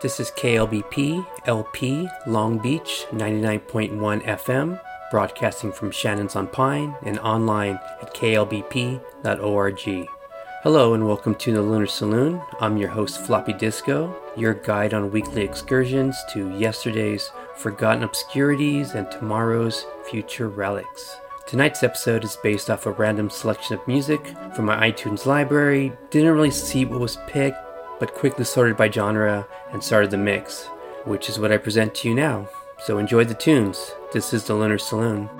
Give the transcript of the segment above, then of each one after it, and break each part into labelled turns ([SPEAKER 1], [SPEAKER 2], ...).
[SPEAKER 1] This is KLBP LP Long Beach 99.1 FM, broadcasting from Shannon's on Pine and online at klbp.org. Hello and welcome to the Lunar Saloon. I'm your host Floppy Disco, your guide on weekly excursions to yesterday's forgotten obscurities and tomorrow's future relics. Tonight's episode is based off a random selection of music from my iTunes library. Didn't really see what was picked, but quickly sorted by genre and started the mix, which is what I present to you now. So enjoy the tunes. This is the Lunar Saloon.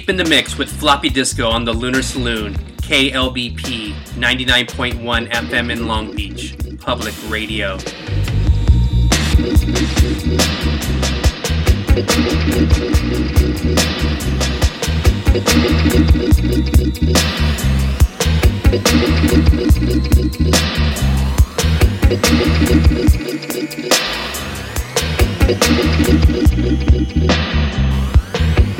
[SPEAKER 2] deep in the mix with Floppy Disco on the Lunar Saloon, KLBP 99.1 FM in Long Beach, public radio.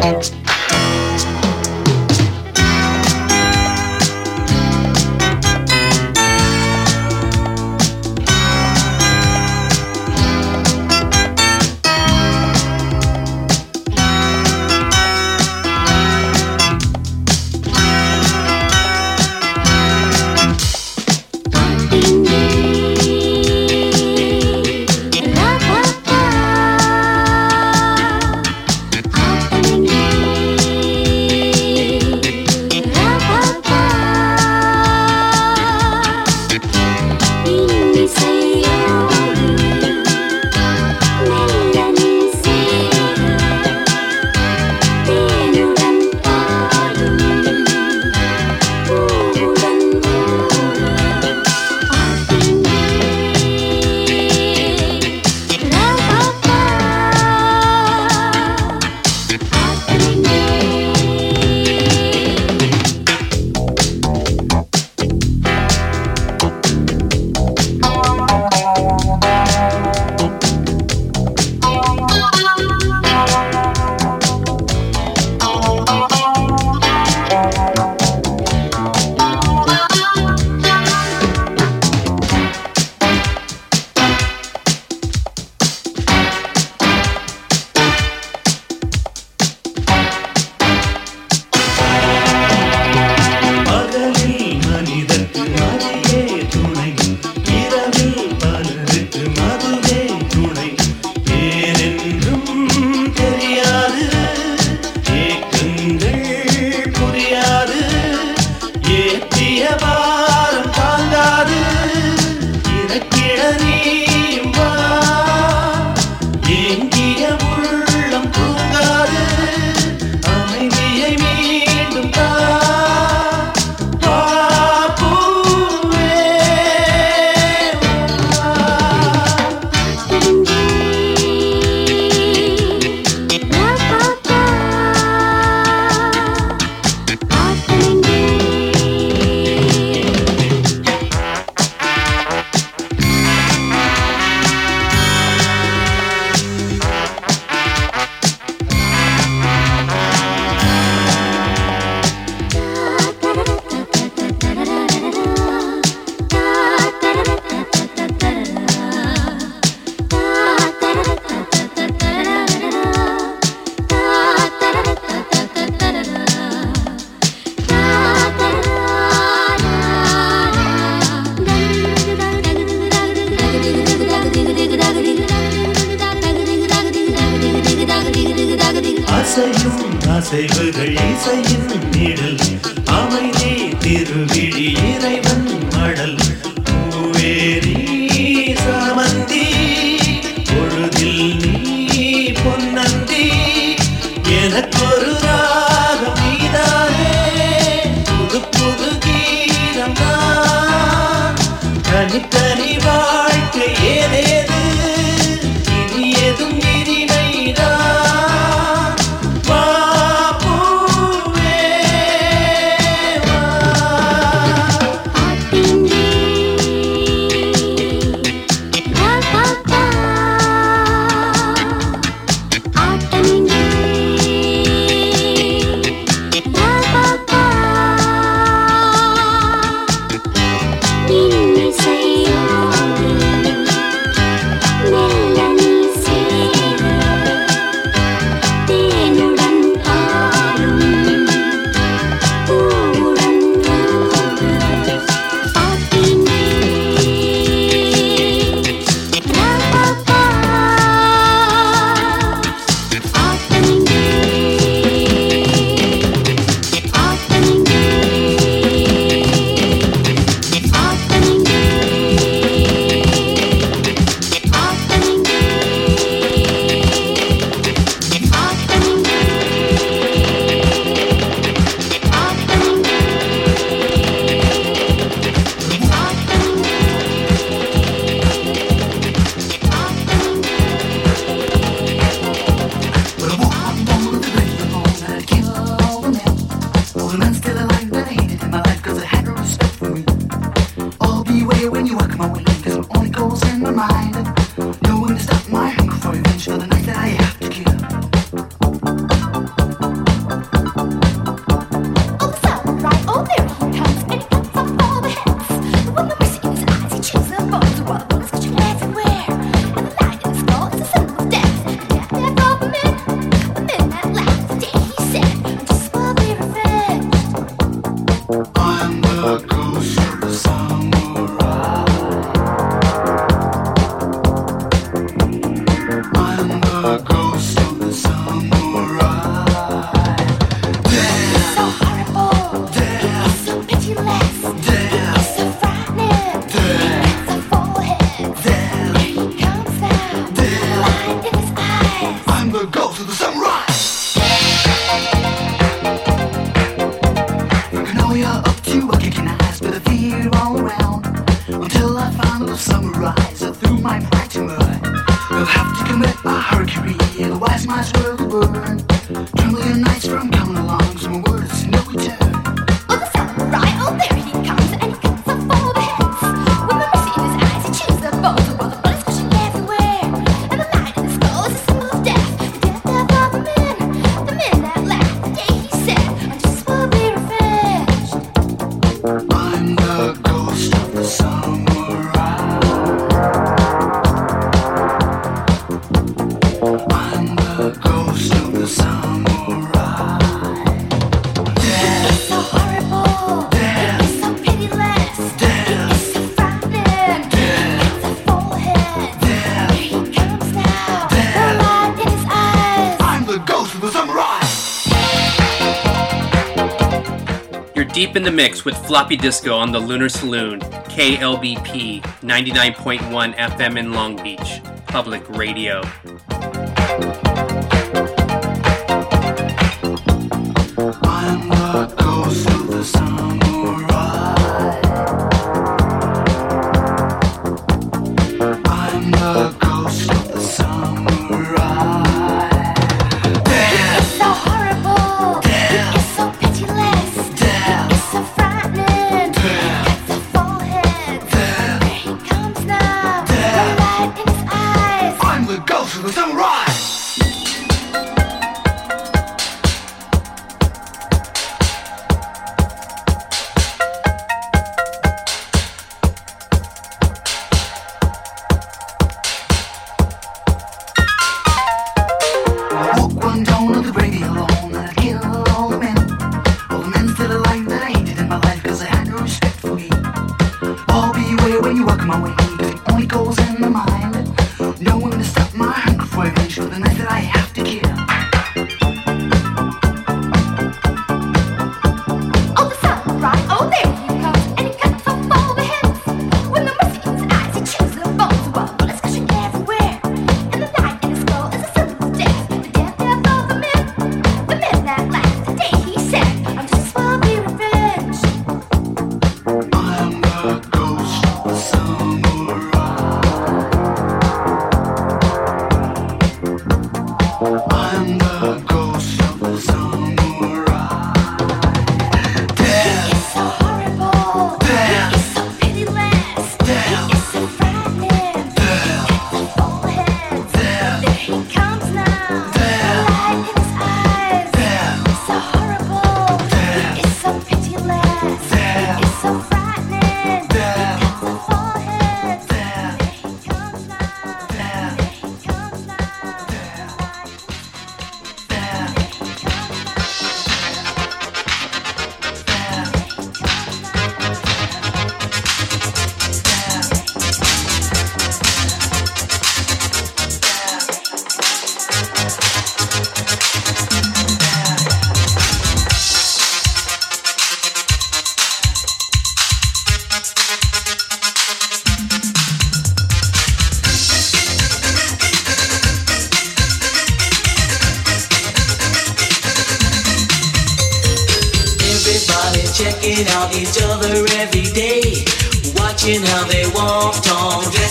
[SPEAKER 3] Thank deep in the mix with Floppy Disco on the Lunar Saloon, KLBP 99.1 FM in Long Beach, public radio.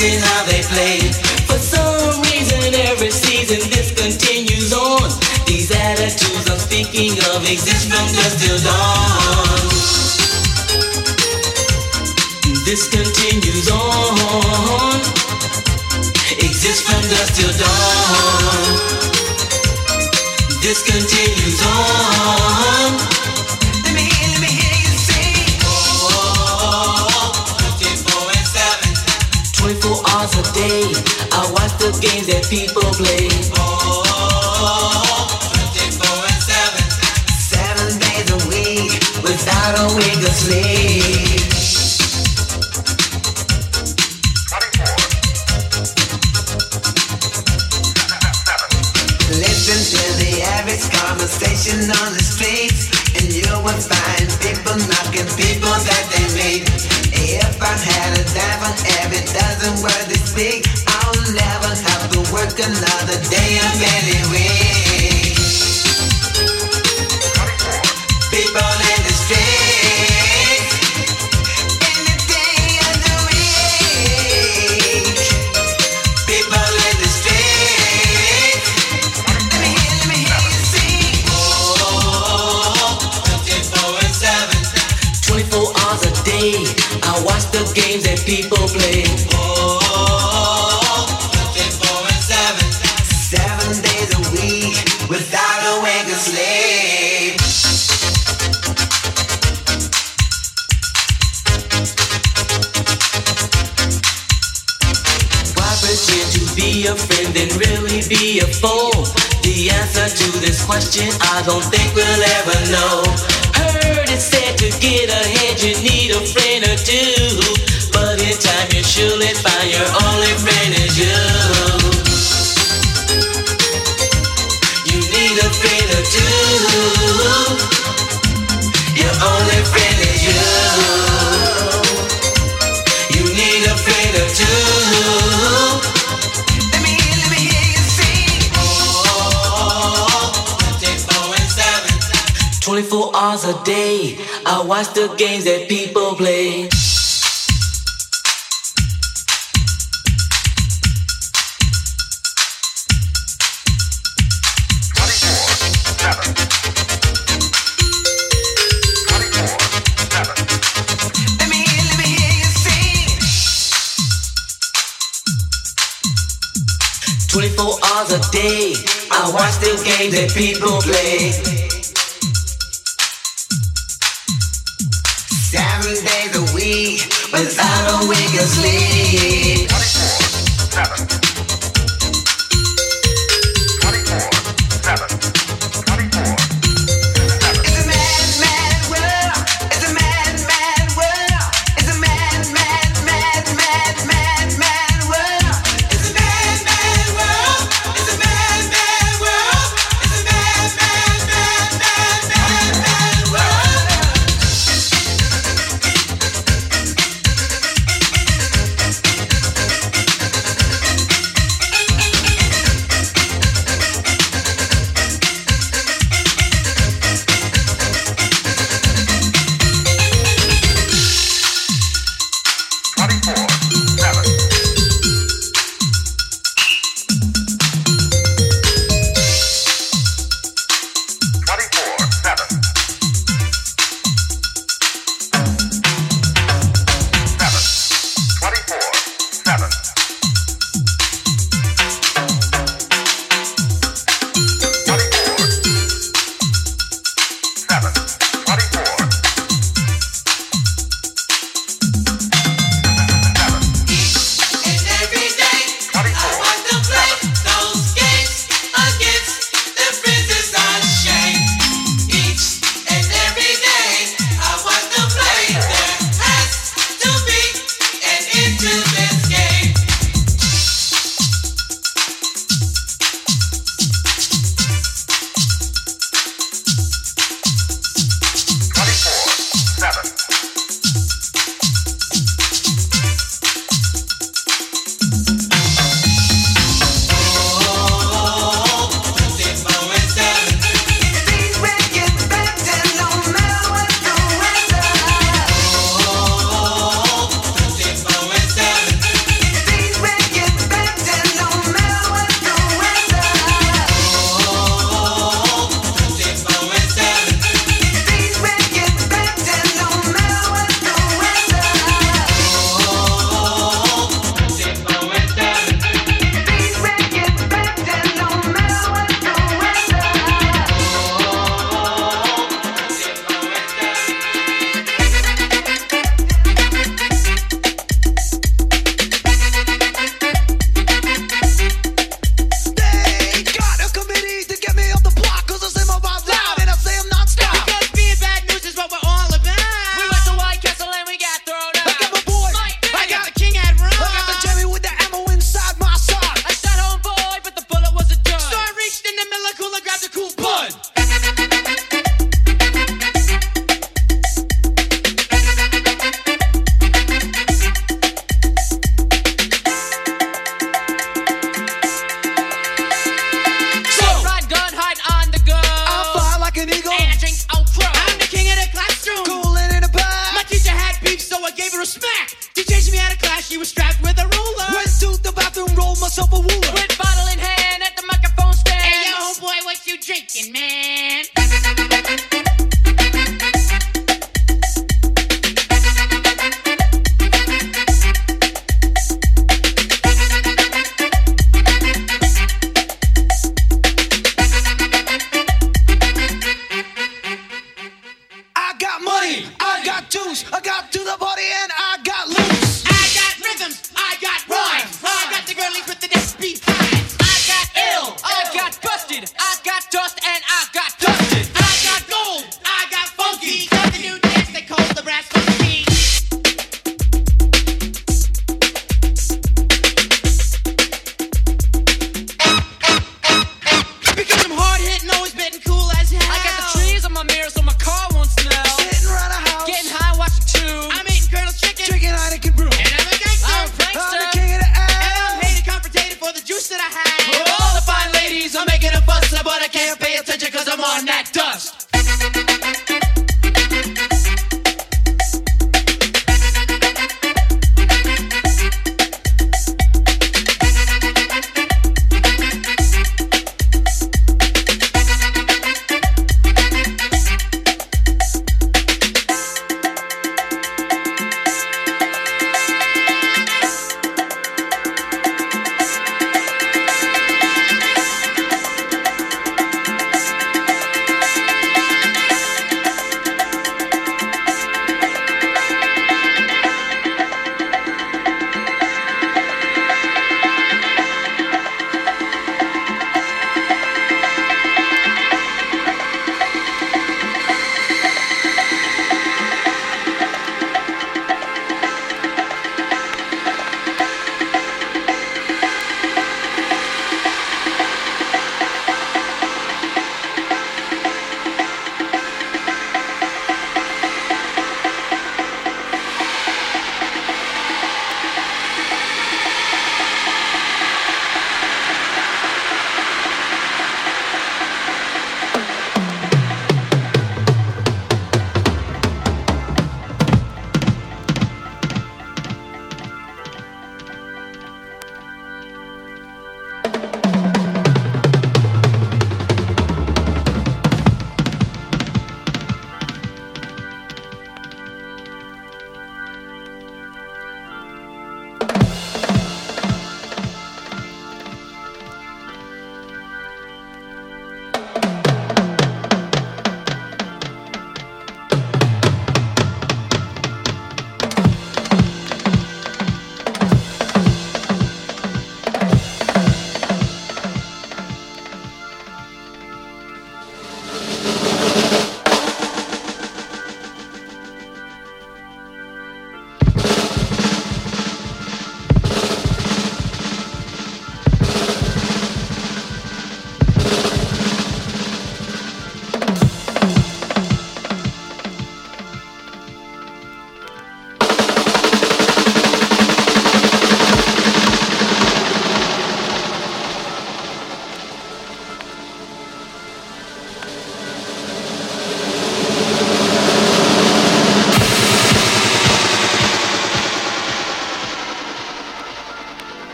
[SPEAKER 4] watching how they play. For some reason, every season this continues on. These attitudes I'm speaking of exist from dusk till dawn. This continues on. Exists from dusk till dawn. This continues on. hours a day. I watch the games that people play. Oh, 24 and 7. Seven days a week, without a week of sleep. what's the games that people play? Twenty-four hours a day, I watch the games that people play. Without a wig of sleep.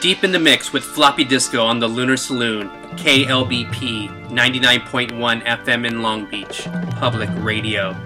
[SPEAKER 1] deep in the mix with Floppy Disco on the Lunar Saloon, KLBP 99.1 FM in Long Beach, public radio.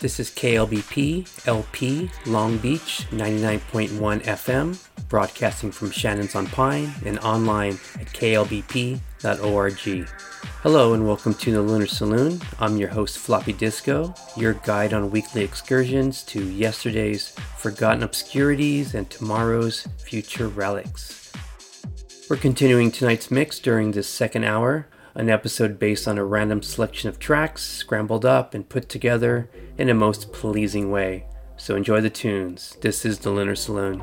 [SPEAKER 1] This is KLBP LP Long Beach 99.1 FM, broadcasting from Shannon's on Pine and online at klbp.org. Hello and welcome to the Lunar Saloon. I'm your host Floppy Disco, your guide on weekly excursions to yesterday's forgotten obscurities and tomorrow's future relics. We're continuing tonight's mix during this second hour, an episode based on a random selection of tracks scrambled up and put together in a most pleasing way. So enjoy the tunes. This is the Lunar Saloon.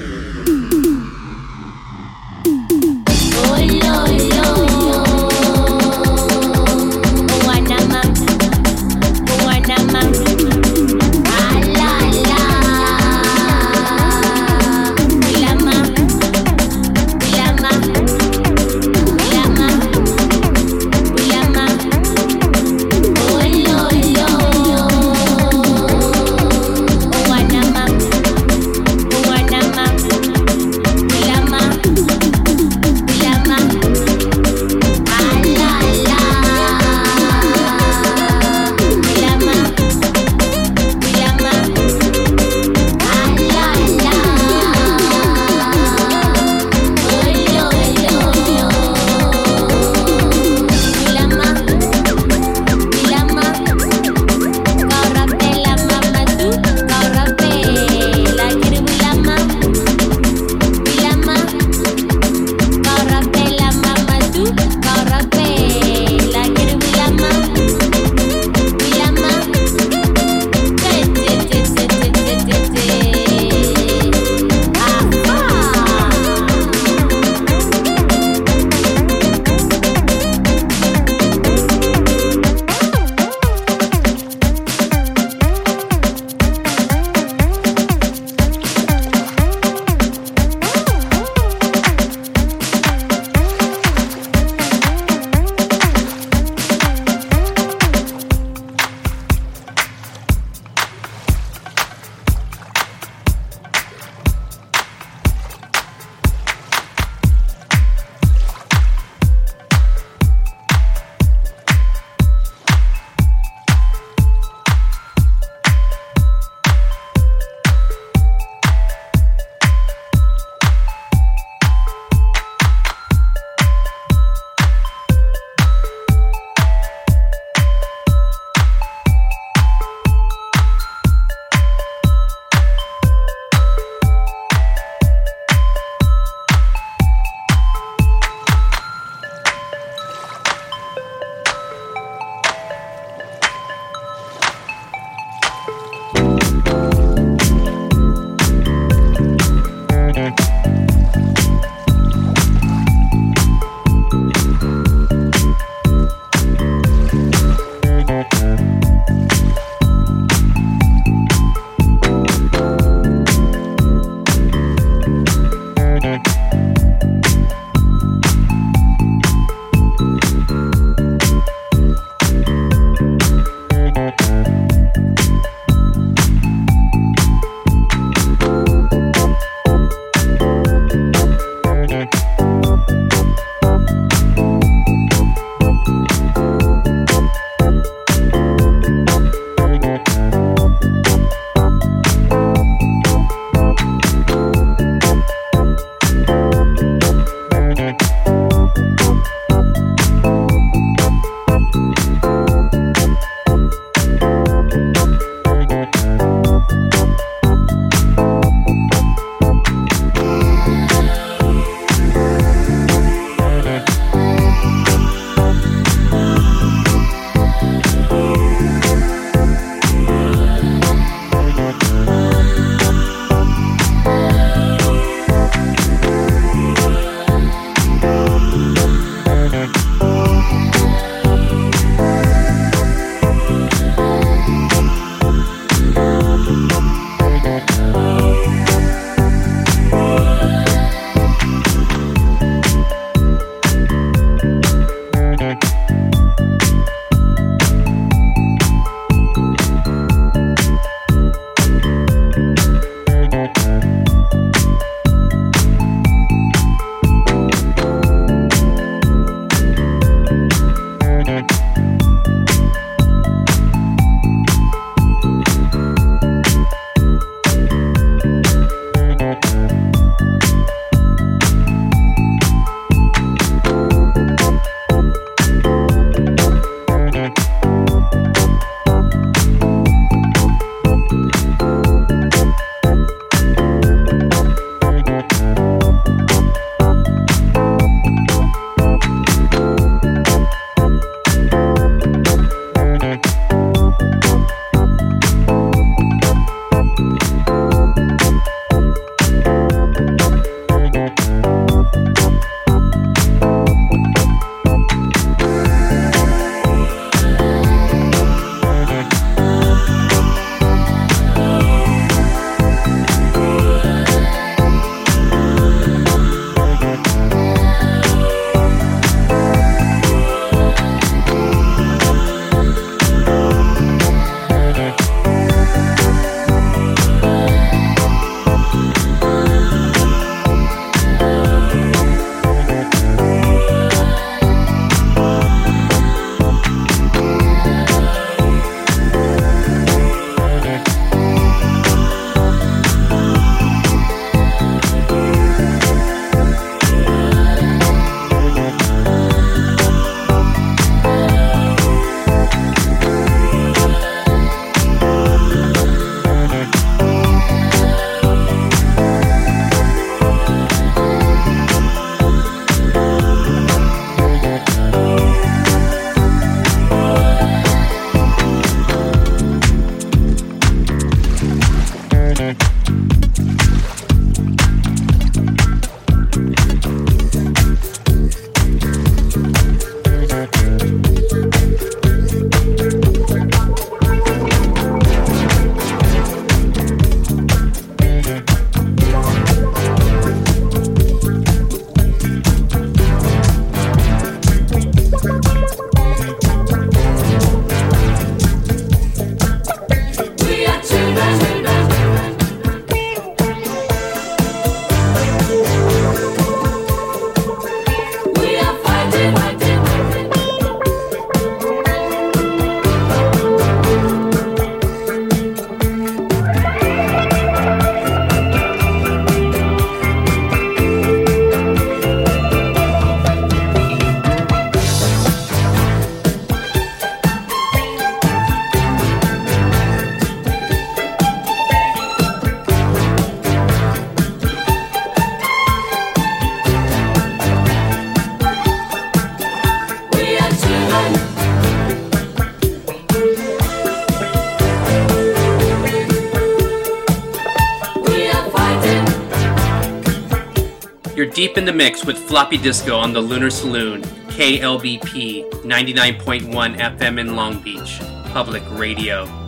[SPEAKER 1] deep in the mix with Floppy Disco on the Lunar Saloon, KLBP 99.1 FM in Long Beach, public radio.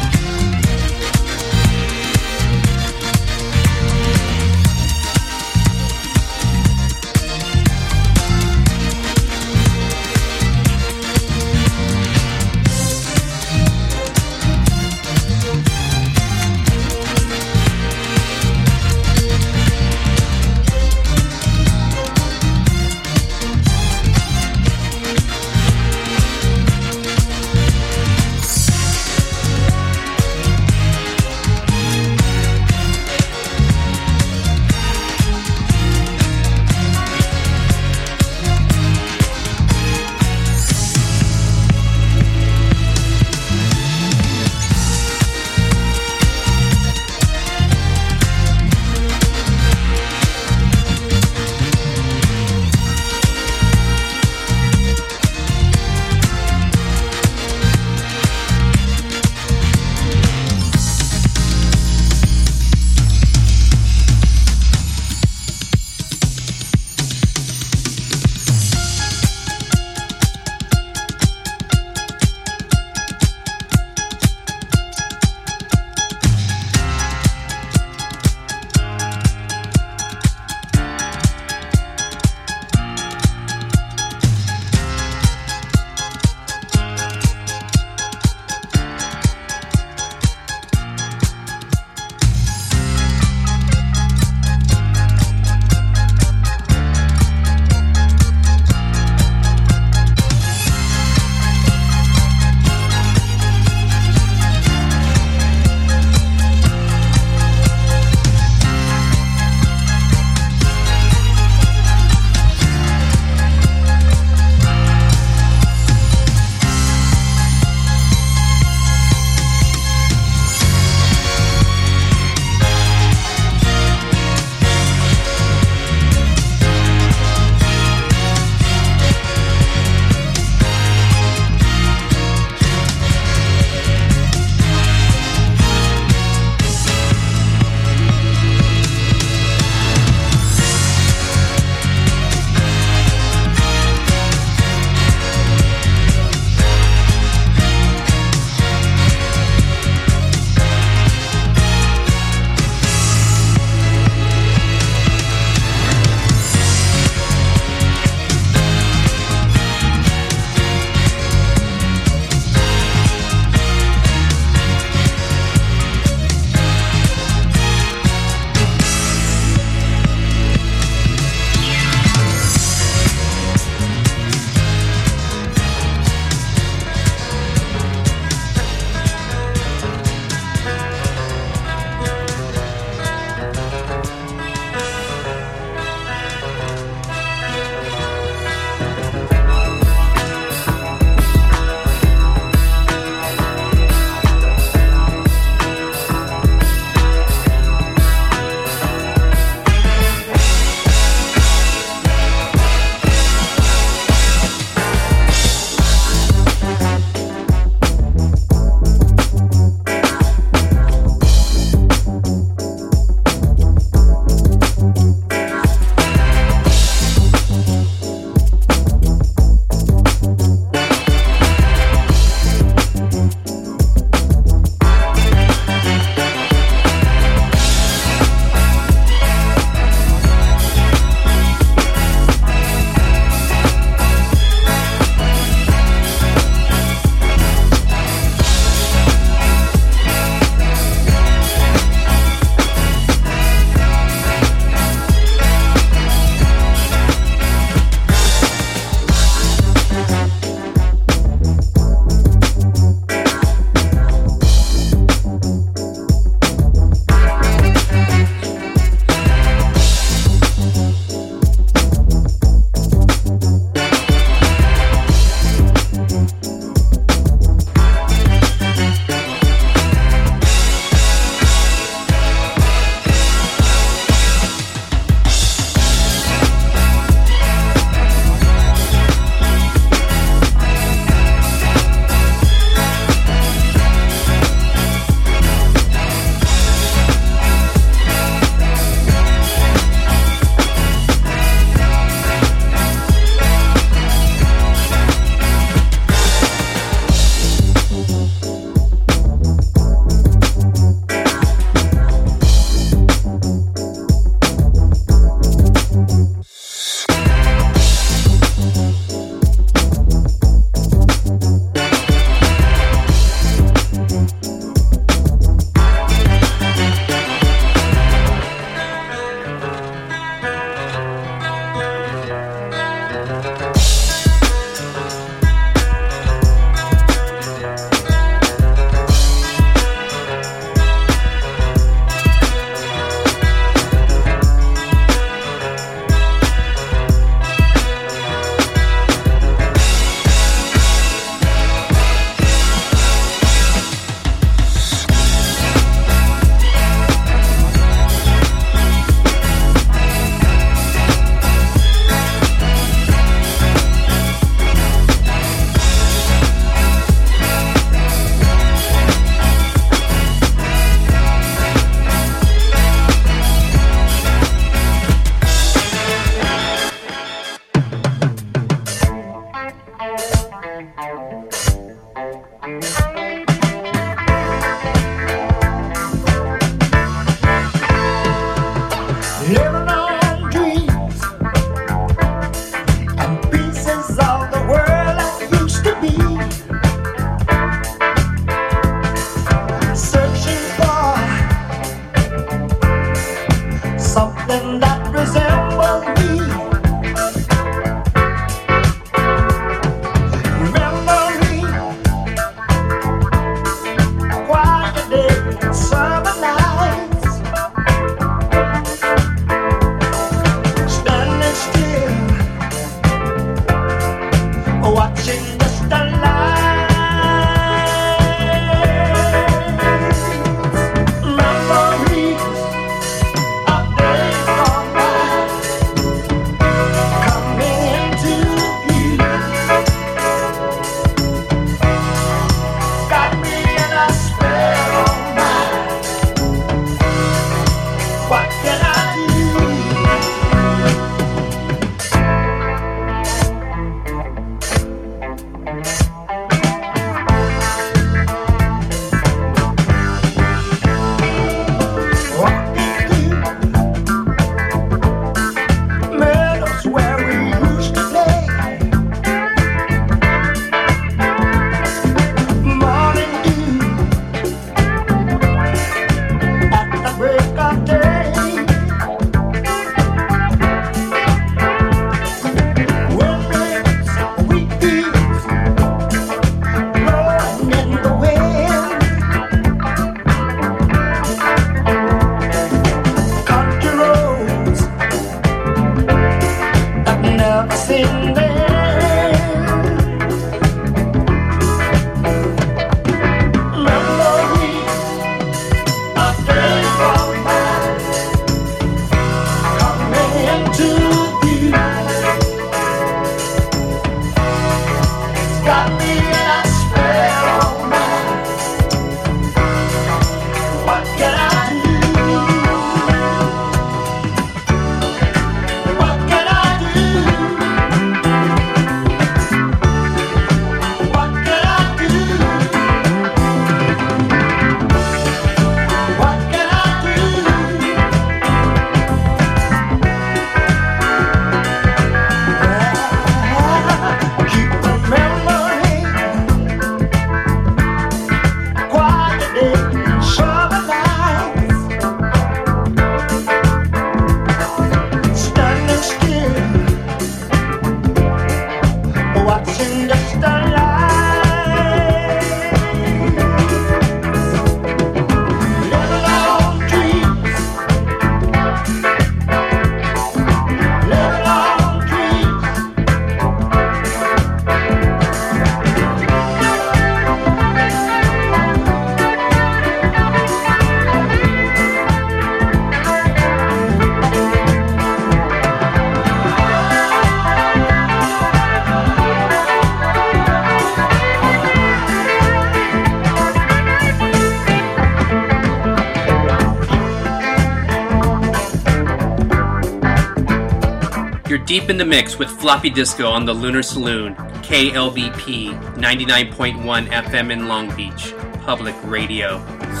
[SPEAKER 1] Deep in the mix with Floppy Disco on the Lunar Saloon, KLBP 99.1 FM in Long Beach, public radio.
[SPEAKER 5] The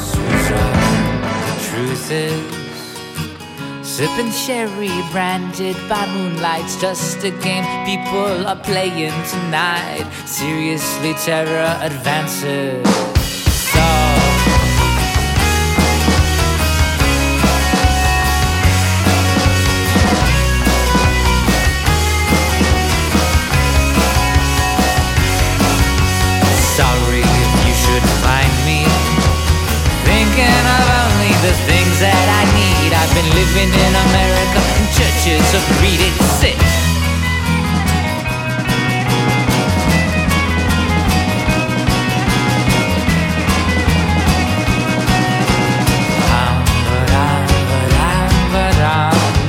[SPEAKER 5] truth is, sipping sherry branded by moonlight's just a game people are playing tonight. Seriously, terror advances. Been living in America in churches of reading sick.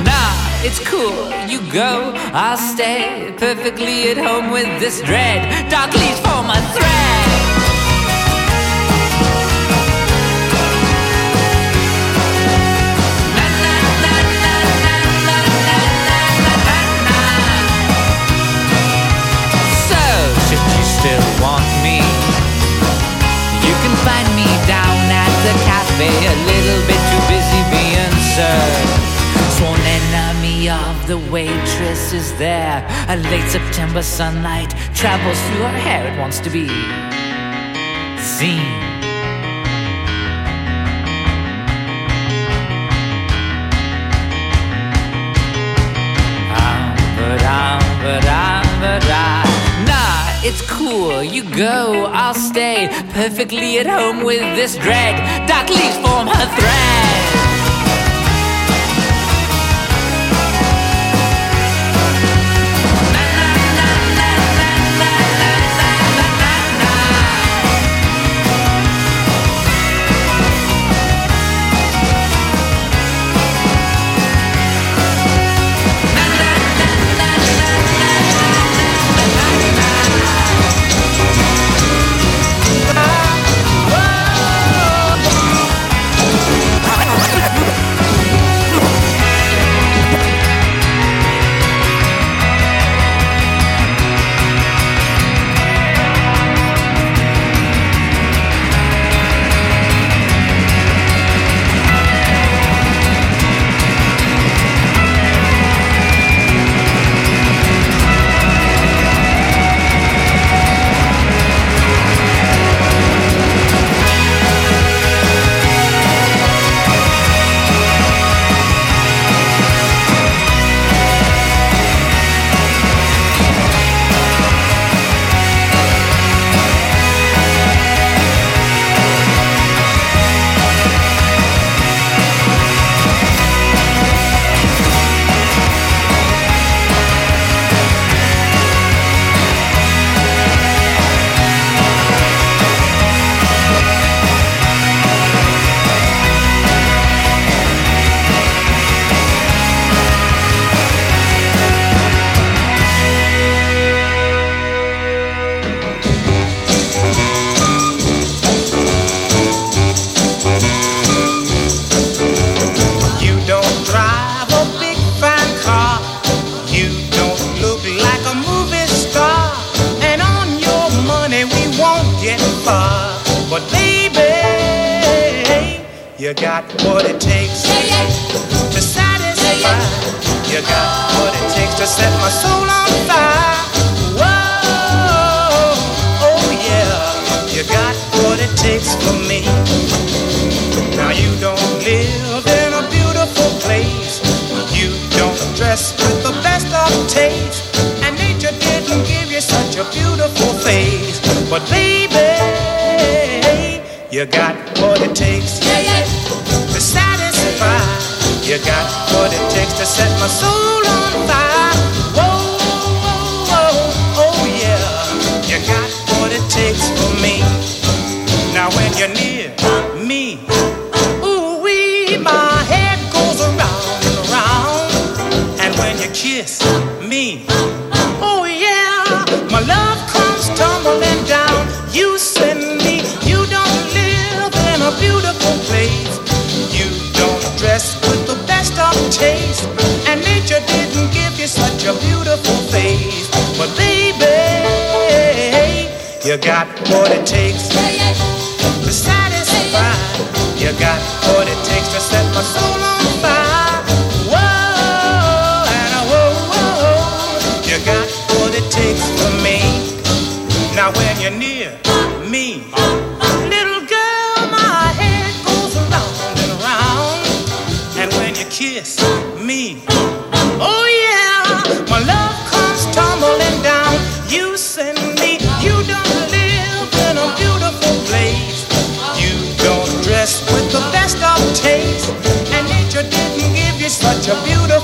[SPEAKER 5] Nah, it's cool. You go, I'll stay perfectly at home with this dread. Dark leaves form a thread. Still want me, you can find me down at the cafe, a little bit too busy being served. Sworn enemy of the waitress is there. A late September sunlight travels through her hair. It wants to be seen. You go, I'll stay perfectly at home with this dread. Dark leaves form her thread.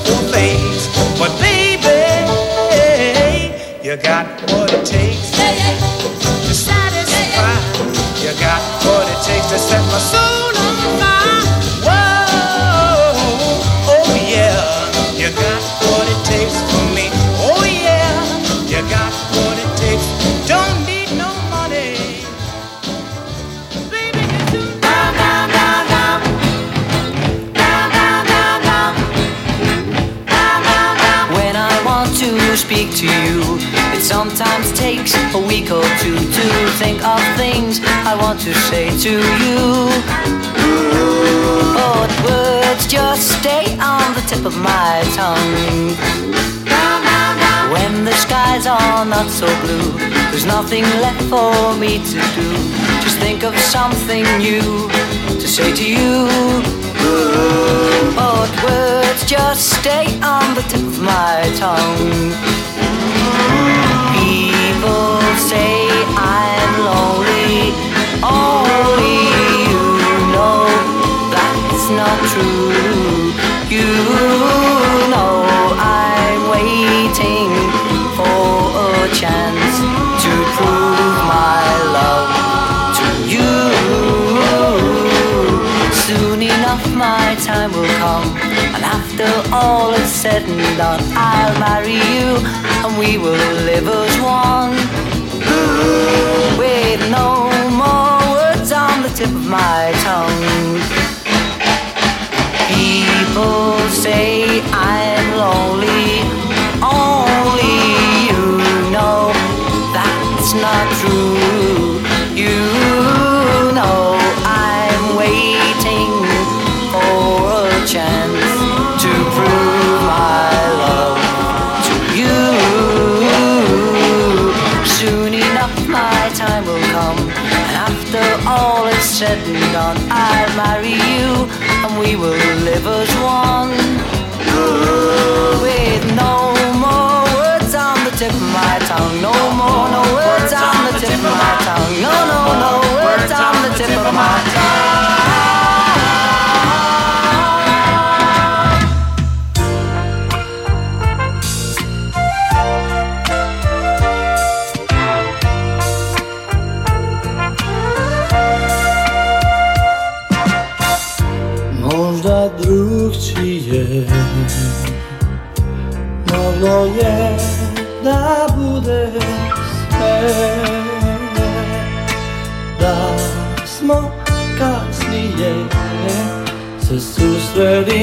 [SPEAKER 6] tudo bem. difficult to.
[SPEAKER 7] Think of things I want to say to you. But words just stay on the tip of my tongue. When the skies are not so blue, there's nothing left for me to do. Just think of something new to say to you. But words just stay on the tip of my tongue people say I'm lonely. Only you know that's not true. You know I'm waiting for a chance to prove my love to you. Soon enough, my time will come. And after all is said and done, I'll marry you and we will live as one. With no more words on the tip of my tongue. People say I'm lonely. said and done, I'll marry you, and we will live as one. With no more words on the tip of my tongue, no more, no words on the tip of my tongue, no, no, no words on the tip of my tongue.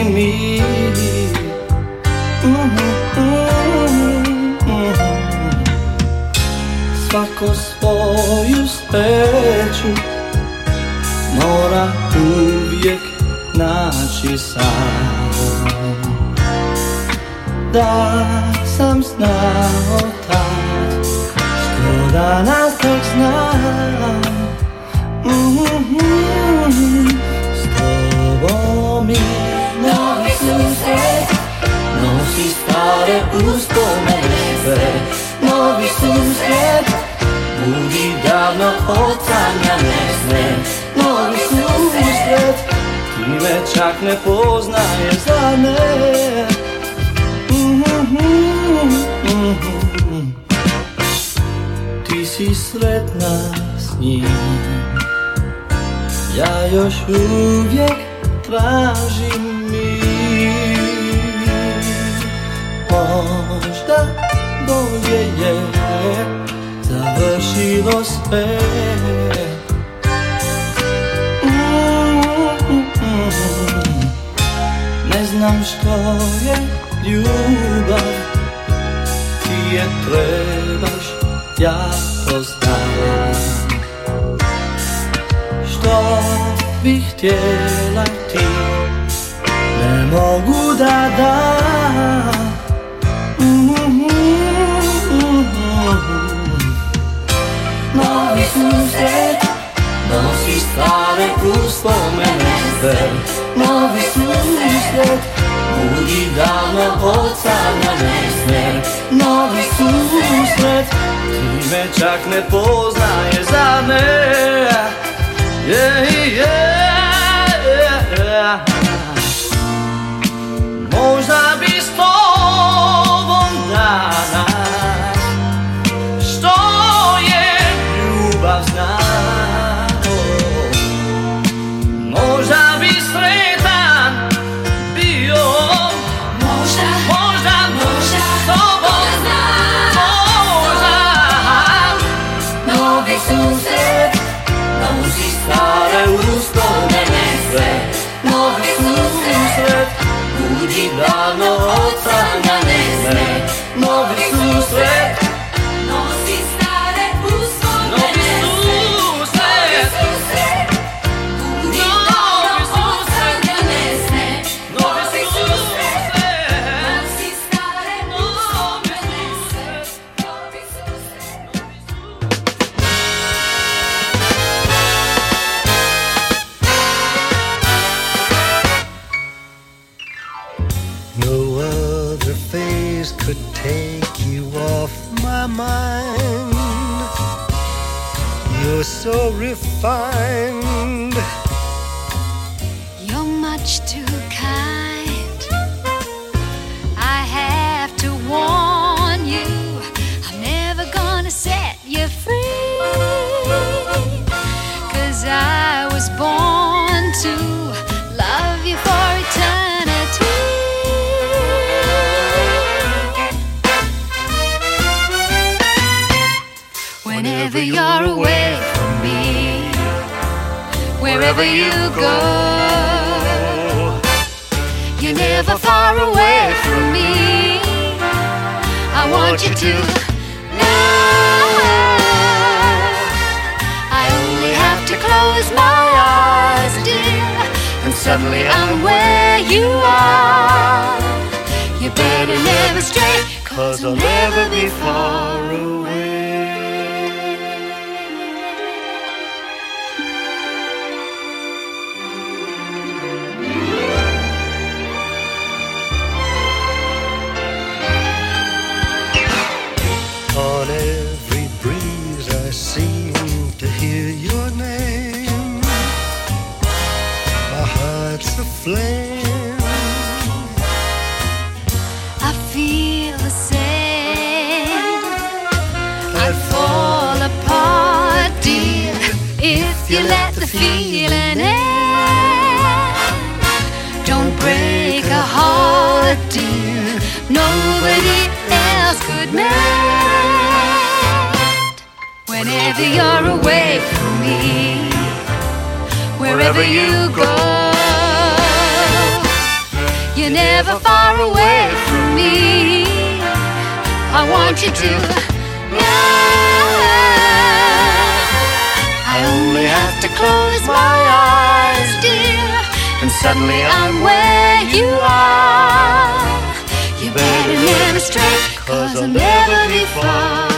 [SPEAKER 8] me. Svako svoju sreću mora uvijek naći sam. Da sam znao tad što danas tak znam. Mm -hmm, S tobom je Isuse, non si stare uz pomenese No Isuse, budi davno odsanja nesne No Isuse, ti me čak ne poznaješ za ne. Ti si sretna s njim Ja još uvijek tražim Možda bolje je završilo sve. Ne znam što je ljubav Ti je trebaš, ja to znam Što bih htjela ti Ne mogu da dam mi slunce, nosiš stále ku spomenence. Nový súždek, budí dávno odsáňaný smer. Nový súždek, tíme čak nepoznáje žádne. Yeah, yeah, yeah.
[SPEAKER 9] Možná so refined.
[SPEAKER 10] Wherever you go. You're never far away from me. I want you to know. I only have to close my eyes, dear, and suddenly I'm where you are. You better never stray, cause I'll never be far away.
[SPEAKER 9] Aflame.
[SPEAKER 10] I feel the same. I'd fall apart, dear, if you let the feeling in. Don't break a heart, dear, nobody else could mend. Whenever you're away from me, wherever you go. You're never far away from me. I want you to know. I only have to close my eyes, dear, and suddenly I'm where you are. You better never stray, cause I'll never be far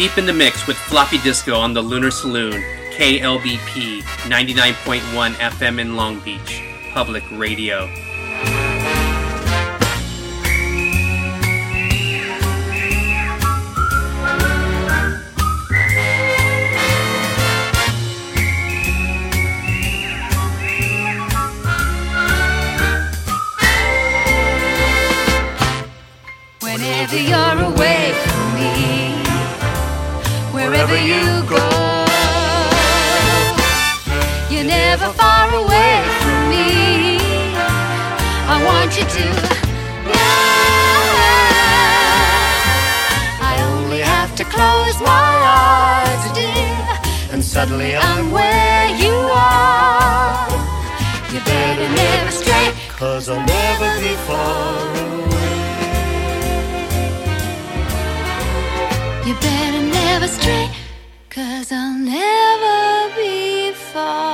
[SPEAKER 1] deep in the mix with Floppy Disco on the Lunar Saloon, KLBP 99.1 FM in Long Beach, public radio.
[SPEAKER 10] Close my eyes, dear, and suddenly I'm where you are. You better never stray, cause I'll never be far away. You better never stray, cause I'll never be far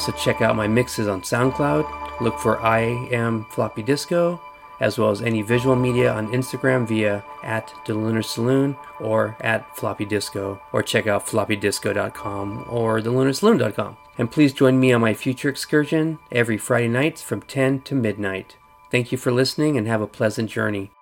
[SPEAKER 1] also check out my mixes on SoundCloud. Look for I Am Floppy Disco, as well as any visual media on Instagram via at The Lunar Saloon or at Floppy Disco, or check out floppydisco.com or thelunarsaloon.com. And please join me on my future excursion every Friday nights from 10 to midnight. Thank you for listening and have a pleasant journey.